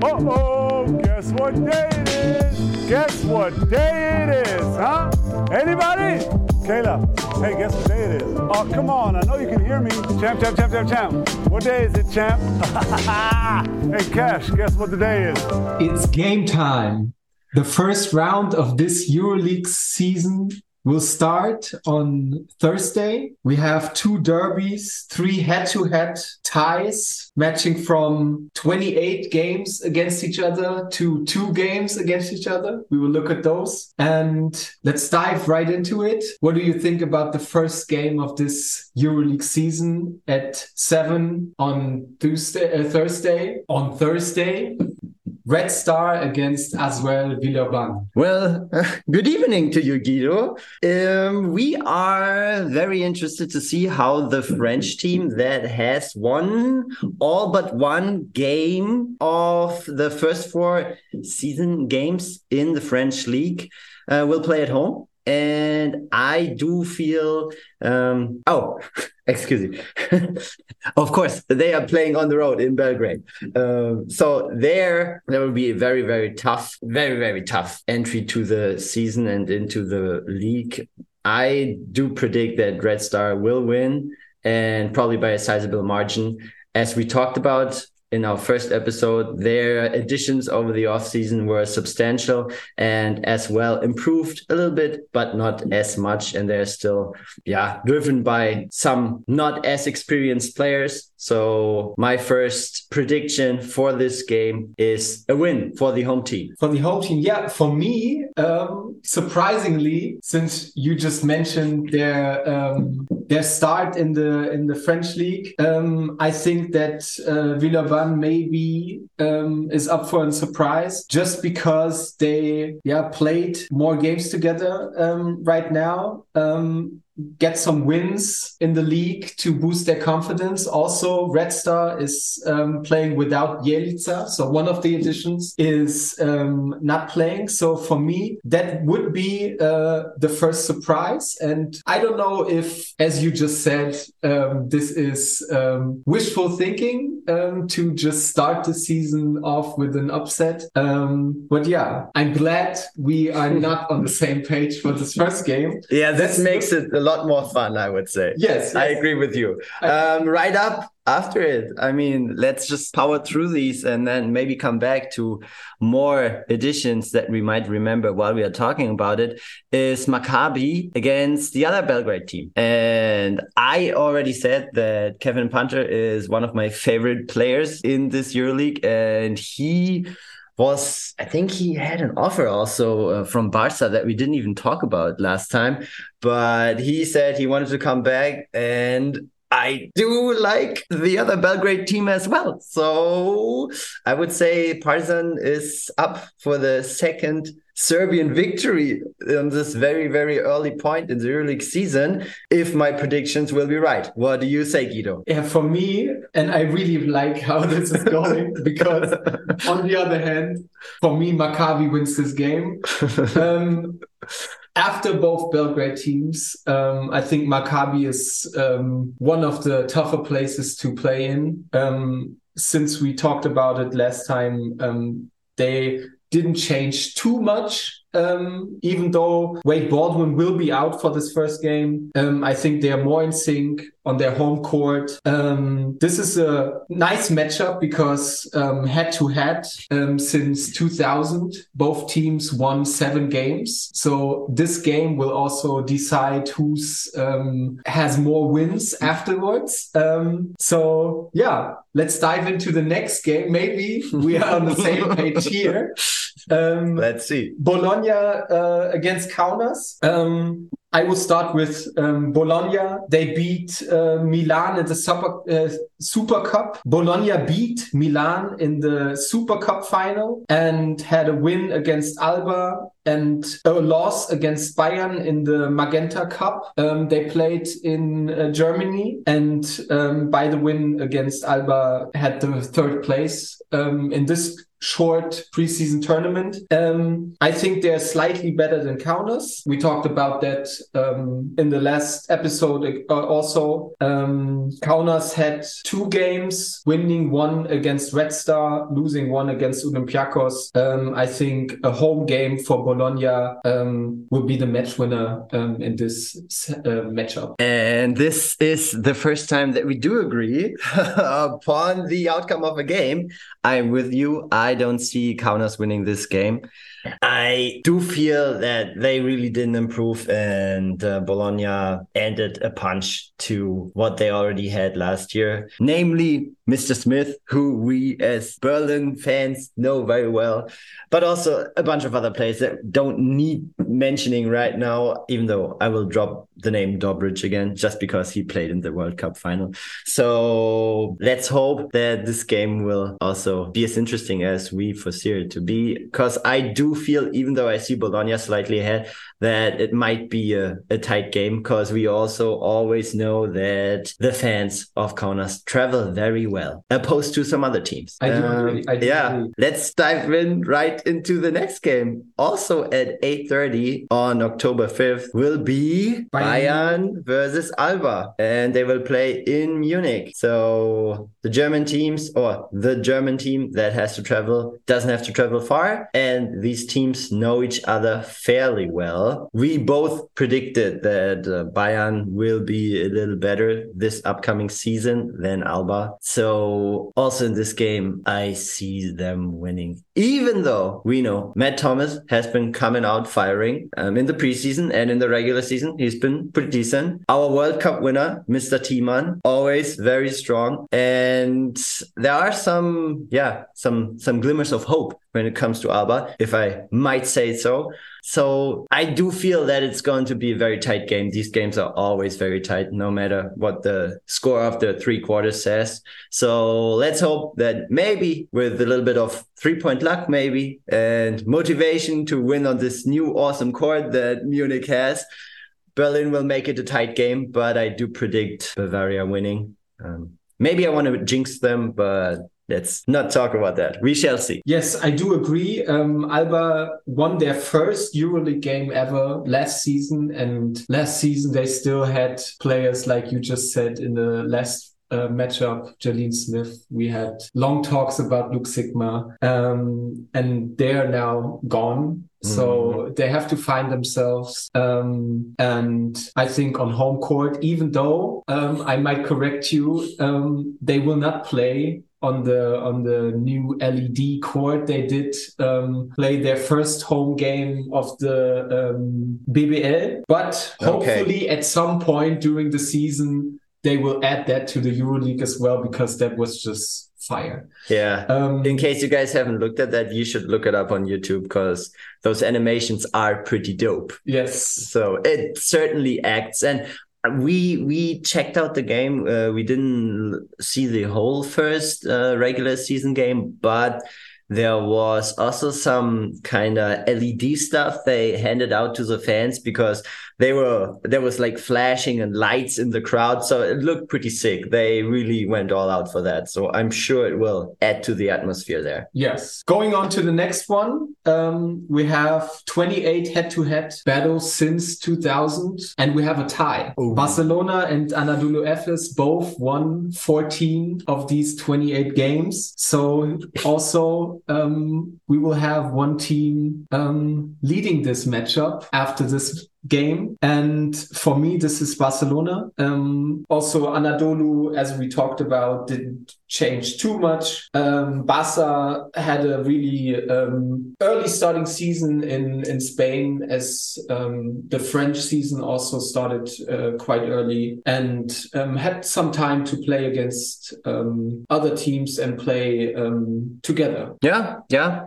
Uh-oh, guess what day it is? Guess what day it is, huh? Anybody? Kayla, hey, guess what day it is? Oh, come on, I know you can hear me. Champ, champ, champ, champ, champ. What day is it, champ? hey, Cash, guess what the day is? It's game time. The first round of this EuroLeague season will start on Thursday. We have two derbies, three head to head ties matching from 28 games against each other to two games against each other. We will look at those and let's dive right into it. What do you think about the first game of this EuroLeague season at 7 on Tuesday, uh, Thursday? On Thursday, Red Star against ASVEL Villeurbanne. Well, good evening to you, Guido. Um, we are very interested to see how the French team that has won all but one game of the first four season games in the French league uh, will play at home and I do feel um, oh excuse me. Of course they are playing on the road in Belgrade. Um, so there there will be a very very tough very very tough entry to the season and into the league. I do predict that Red Star will win and probably by a sizable margin. As we talked about in our first episode, their additions over the offseason were substantial and ASVEL improved a little bit, but not as much. And they're still, yeah, driven by some not as experienced players. So my first prediction for this game is a win for the home team. For the home team, yeah. For me, um, surprisingly, since you just mentioned their um, their start in the in the French league, um, I think that uh, Villeurbanne maybe um, is up for a surprise just because they yeah played more games together um, right now. Um, get some wins in the league to boost their confidence. Also, Red Star is um, playing without Jelica, so one of the additions is um, not playing. So for me, that would be uh, the first surprise. And I don't know if, as you just said, um, this is um, wishful thinking um, to just start the season off with an upset. Um, but yeah, I'm glad we are not on the same page for this first game. Yeah, this makes it a lot more fun, I would say. Yes, yes. I agree with you. Um, right up after it, I mean, let's just power through these and then maybe come back to more additions that we might remember while we are talking about it. Is Maccabi against the other Belgrade team? And I already said that Kevin Punter is one of my favorite players in this EuroLeague, and he was I think he had an offer also uh, from Barca that we didn't even talk about last time, but he said he wanted to come back and I do like the other Belgrade team as well. So I would say Partizan is up for the second Serbian victory on this very, very early point in the EuroLeague season, if my predictions will be right. What do you say, Guido? Yeah, for me, and I really like how this is going because, on the other hand, for me, Maccabi wins this game. Um, after both Belgrade teams, um, I think Maccabi is um, one of the tougher places to play in. Um, since we talked about it last time, um, they didn't change too much. Um, even though Wade Baldwin will be out for this first game, um, I think they are more in sync on their home court. Um, this is a nice matchup because um, head to head um, since 2000, both teams won seven games. So this game will also decide who's um, has more wins afterwards. Um, so yeah, let's dive into the next game. Maybe we are on the same page here. Um, let's see. Bologna uh, against Kaunas. I will start with um, Bologna. They beat uh, Milan in the Super, uh, Super Cup. Bologna beat Milan in the Super Cup final and had a win against Alba and a loss against Bayern in the Magenta Cup. Um, they played in uh, Germany and um, by the win against Alba had the third place um, in this short preseason tournament. Um, I think they're slightly better than Kaunas. We talked about that um, in the last episode uh, also. Um, Kaunas had two games, winning one against Red Star, losing one against Olympiacos. Um, I think a home game for Bologna um, will be the match winner um, in this uh, matchup. And this is the first time that we do agree upon the outcome of a game. I'm with you. I don't see Kaunas winning this game. I do feel that they really didn't improve, and uh, Bologna ended a punch to what they already had last year, namely Mr. Smith, who we as Berlin fans know very well, but also a bunch of other players that don't need mentioning right now, even though I will drop the name Dobric again just because he played in the World Cup final. So let's hope that this game will also be as interesting as we foresee it to be, because I do feel, even though I see Bologna slightly ahead, that it might be a, a tight game because we also always know that the fans of Kaunas travel very well opposed to some other teams. I do um, agree. I do yeah, agree. let's dive in right into the next game. Also at 8:30 on October 5th will be Bayern, Bayern versus Alba, and they will play in Munich. So the German teams or the German team that has to travel doesn't have to travel far, and these teams know each other fairly well. We both predicted that uh, Bayern will be a little better this upcoming season than Alba. So also in this game, I see them winning. Even though we know Matt Thomas has been coming out firing um, in the preseason and in the regular season, he's been pretty decent. Our World Cup winner, Mr. Thiemann, always very strong. And there are some, yeah, some some glimmers of hope when it comes to Alba, if I might say so. So I do feel that it's going to be a very tight game. These games are always very tight, no matter what the score of the three quarters says. So let's hope that maybe with a little bit of three point luck, maybe, and motivation to win on this new awesome court that Munich has, Berlin will make it a tight game. But I do predict Bavaria winning. Um, maybe I want to jinx them, but let's not talk about that. We shall see. Yes, I do agree. Um, Alba won their first EuroLeague game ever last season, and last season they still had players like you just said in the last uh, matchup, Jaleen Smith. We had long talks about Luke Sikma, um, and they are now gone. So mm-hmm. they have to find themselves. Um, and I think on home court, even though um, I might correct you, um, they will not play on the on the new LED court. They did um, play their first home game of the um, BBL, but hopefully okay. at some point during the season they will add that to the EuroLeague as well because that was just fire. Yeah. Um, In case you guys haven't looked at that, you should look it up on YouTube because those animations are pretty dope. Yes. So it certainly acts. And we we checked out the game. Uh, we didn't see the whole first uh, regular season game, but there was also some kind of LED stuff they handed out to the fans because they were there was like flashing and lights in the crowd so it looked pretty sick. They really went all out for that so i'm sure it will add to the atmosphere there. Yes. Going on to the next one um, we have 28 head-to-head battles since 2000 and we have a tie. Ooh. barcelona and anadolu efes both won 14 of these 28 games so also um, we will have one team um, leading this matchup after this game. And for me, this is Barcelona. Um, also, Anadolu, as we talked about, didn't change too much. Um, Barca had a really um, early starting season in, in Spain, as um, the French season also started uh, quite early and um, had some time to play against um, other teams and play um, together. Yeah, yeah.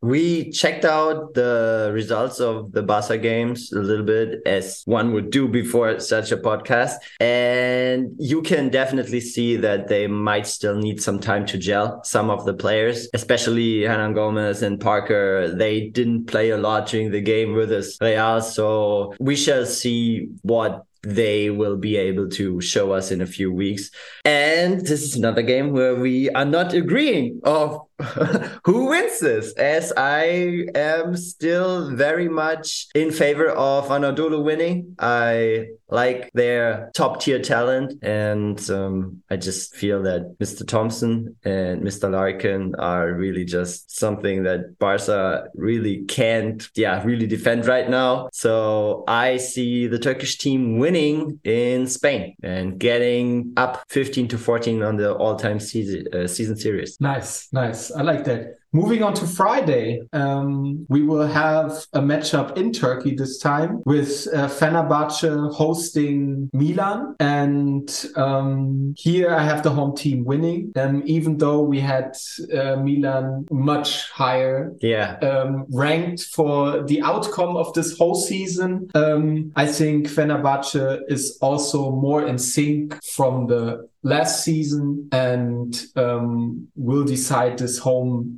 We checked out the results of the Barca games a little bit as one would do before such a podcast. And you can definitely see that they might still need some time to gel. Some of the players, especially Hernangómez and Parker, they didn't play a lot during the game with us Real. So we shall see what they will be able to show us in a few weeks. And this is another game where we are not agreeing of who wins this? As I am still very much in favor of Anadolu winning. I like their top tier talent, and um, I just feel that Mr. Thompson and Mr. Larkin are really just something that Barca really can't, yeah, really defend right now. So I see the Turkish team winning in Spain and getting up 15 to 14 on the all-time season uh, season series. Nice, nice. I like that. Moving on to Friday, um, we will have a matchup in Turkey this time with uh, Fenerbahce hosting Milan. And um, here I have the home team winning, um, even though we had uh, Milan much higher Yeah. um, ranked for the outcome of this whole season. Um, I think Fenerbahce is also more in sync from the last season and um, will decide this home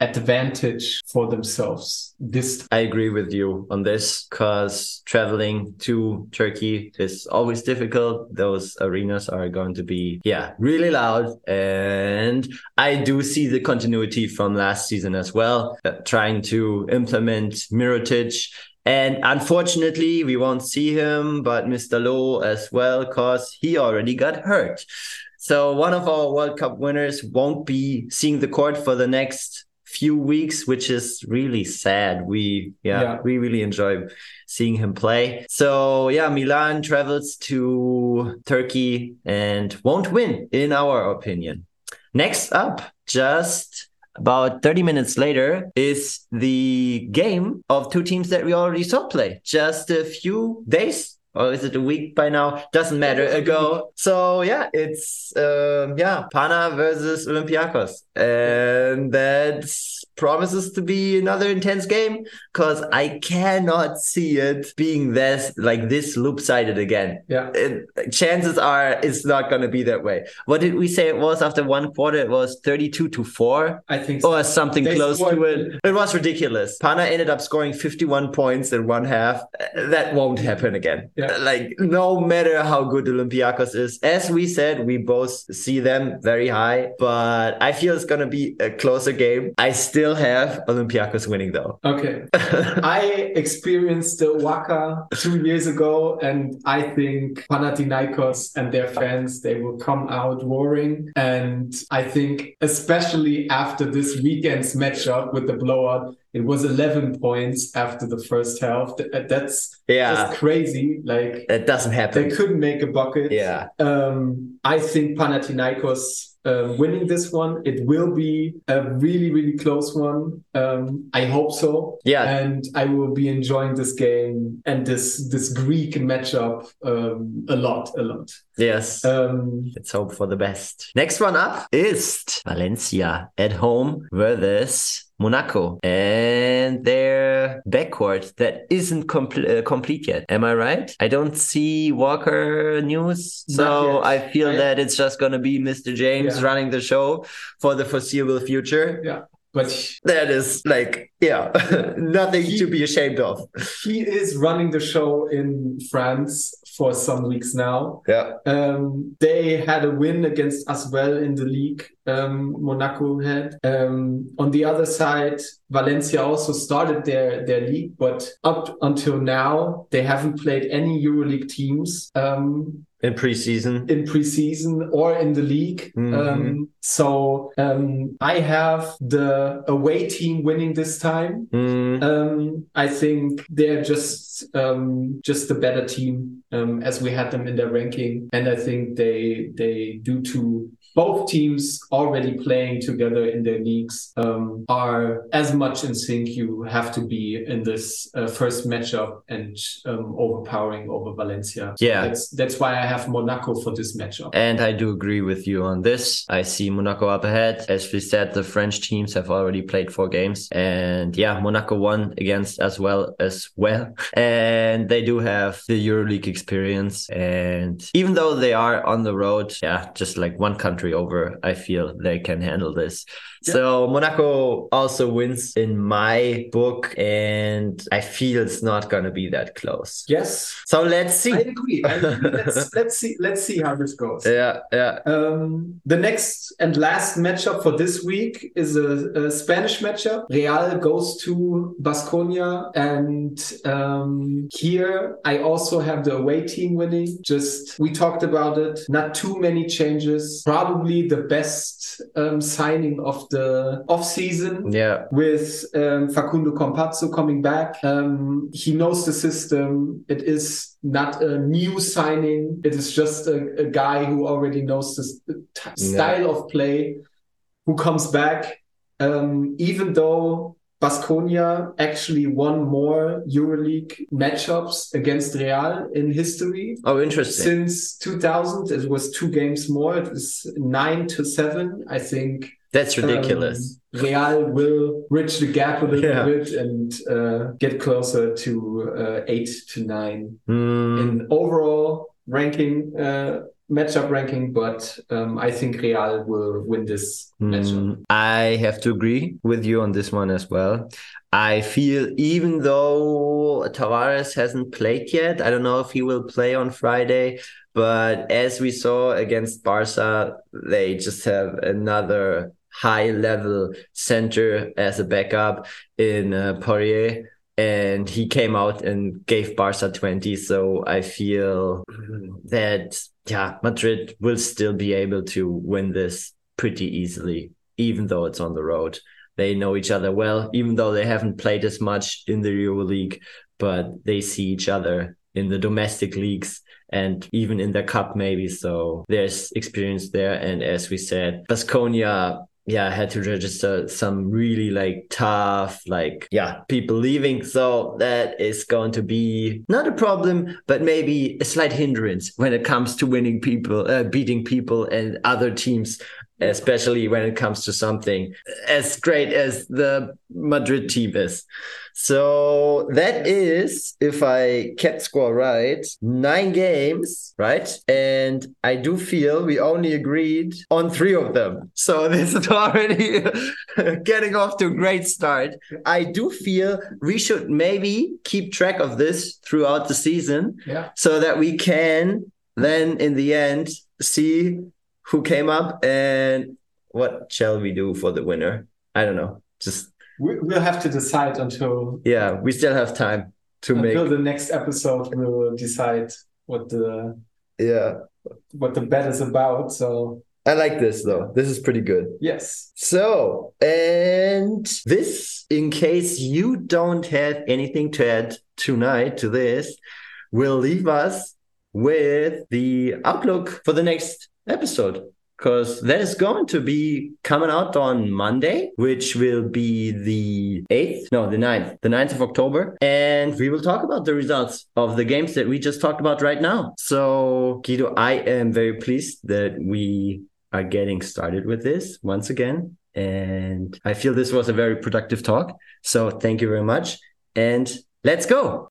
advantage for themselves. This I agree with you on this because traveling to Turkey is always difficult. Those arenas are going to be, yeah, really loud. And I do see the continuity from last season as well, uh, trying to implement Mirotic. And unfortunately, we won't see him, but Mr. Lowe as well, because he already got hurt. So one of our World Cup winners won't be seeing the court for the next few weeks, which is really sad. We yeah, Yeah. we really enjoy seeing him play. So yeah, Milan travels to Turkey and won't win, in our opinion. Next up, just about 30 minutes later, is the game of two teams that we already saw play just a few days. Or is it a week by now? Doesn't matter. Ago. So yeah, it's um, yeah, Pana versus Olympiacos, and that promises to be another intense game because I cannot see it being this like this loop sided again yeah. it, chances are it's not going to be that way. What did we say it was after one quarter? It was 32 to 4 I think so. or something They close to it. It was ridiculous. Pana ended up scoring 51 points in one half. That won't happen again. Yeah. Like, no matter how good Olympiacos is, as we said, we both see them very high, but I feel it's going to be a closer game. I still have Olympiacos winning though. Okay. I experienced the OAKA two years ago, and I think Panathinaikos and their fans they will come out roaring. And I think, especially after this weekend's matchup with the blowout, it was 11 points after the first half. That's yeah. just crazy. Like That doesn't happen they couldn't make a bucket. Yeah. Um, I think Panathinaikos uh, winning this one. It will be a really, really close one. Um, I hope so. Yeah. And I will be enjoying this game and this this Greek matchup um, a lot, a lot. Yes. Um, Let's hope for the best. Next one up is Valencia at home versus Monaco and their backcourt that isn't compl- uh, complete yet. Am I right? I don't see Walker news, so. I feel I- that it's just going to be Mr. James Yeah. running the show for the foreseeable future. yeah, but That is like, yeah, nothing to be ashamed of. he is running the show in France for some weeks now. Yeah. Um, they had a win against ASVEL in the league. Um, Monaco had. Um, on the other side, Valencia also started their their league, but up until now they haven't played any EuroLeague teams um, In preseason. in preseason or in the league. Mhm. Um, so um, I have the away team winning this time. Mm, Um, I think they're just um, just a better team um, as we had them in their ranking, and I think they they due to both teams already playing together in their leagues um, are as much in sync you have to be in this uh, first matchup and um, overpowering over Valencia. Yeah. that's that's why I have Monaco for this matchup. And I do agree with you on this. I see Monaco up ahead. As we said, the French teams have already played four games. And yeah, Monaco won against ASVEL as well. And they do have the EuroLeague experience. And even though they are on the road, yeah, just like one country country over. I feel they can handle this. Yeah. So Monaco also wins in my book, and I feel it's not going to be that close. Yes. So let's see. I agree. I agree. let's, let's see. Let's see how this goes. Yeah, yeah. Um, the next and last matchup for this week is a, a Spanish matchup. Real goes to Baskonia, and um, here I also have the away team winning. Just we talked about it. Not too many changes. Probably the best um, signing of the off season. Yeah. With um, Facundo Campazzo coming back, um, he knows the system. It is not a new signing. It is just a, a guy who already knows the style yeah. of play, who comes back. Um, even though Baskonia actually won more EuroLeague matchups against Real in history. Oh, interesting. Since 2000, it was two games more. It was nine to seven, I think. That's ridiculous. Um, Real will bridge the gap a little yeah. bit and uh, get closer to uh, eight to nine mm. in overall ranking. Uh, matchup ranking, but um, I think Real will win this mm, matchup. I have to agree with you on this one as well. I feel even though Tavares hasn't played yet, I don't know if he will play on Friday, but as we saw against Barca, they just have another high level center as a backup in uh, Poirier and he came out and gave Barca 20. So I feel that, yeah, Madrid will still be able to win this pretty easily, even though it's on the road. They know each other well, even though they haven't played as much in the Euro League, but they see each other in the domestic leagues and even in the cup maybe so there's experience there and as we said Baskonia yeah, I had to register some really like tough, like, yeah, people leaving. So that is going to be not a problem, but maybe a slight hindrance when it comes to winning people, uh, beating people and other teams especially when it comes to something as great as the Madrid team is. So that is, if I kept score right, nine games, right? And I do feel we only agreed on three of them. So this is already getting off to a great start. I do feel we should maybe keep track of this throughout the season yeah. so that we can then in the end see who came up and what shall we do for the winner? I don't know. Just we'll have to decide until yeah, we still have time to until make until the next episode. We'll decide what the yeah what the bet is about. So I like this though. This is pretty good. Yes. So, and this, in case you don't have anything to add tonight to this, will leave us with the outlook for the next episode because that is going to be coming out on Monday, which will be the 8th, no, the 9th, the 9th of October. And we will talk about the results of the games that we just talked about right now. So, Guido, I am very pleased that we are getting started with this once again. And I feel this was a very productive talk. So, thank you very much. And let's go.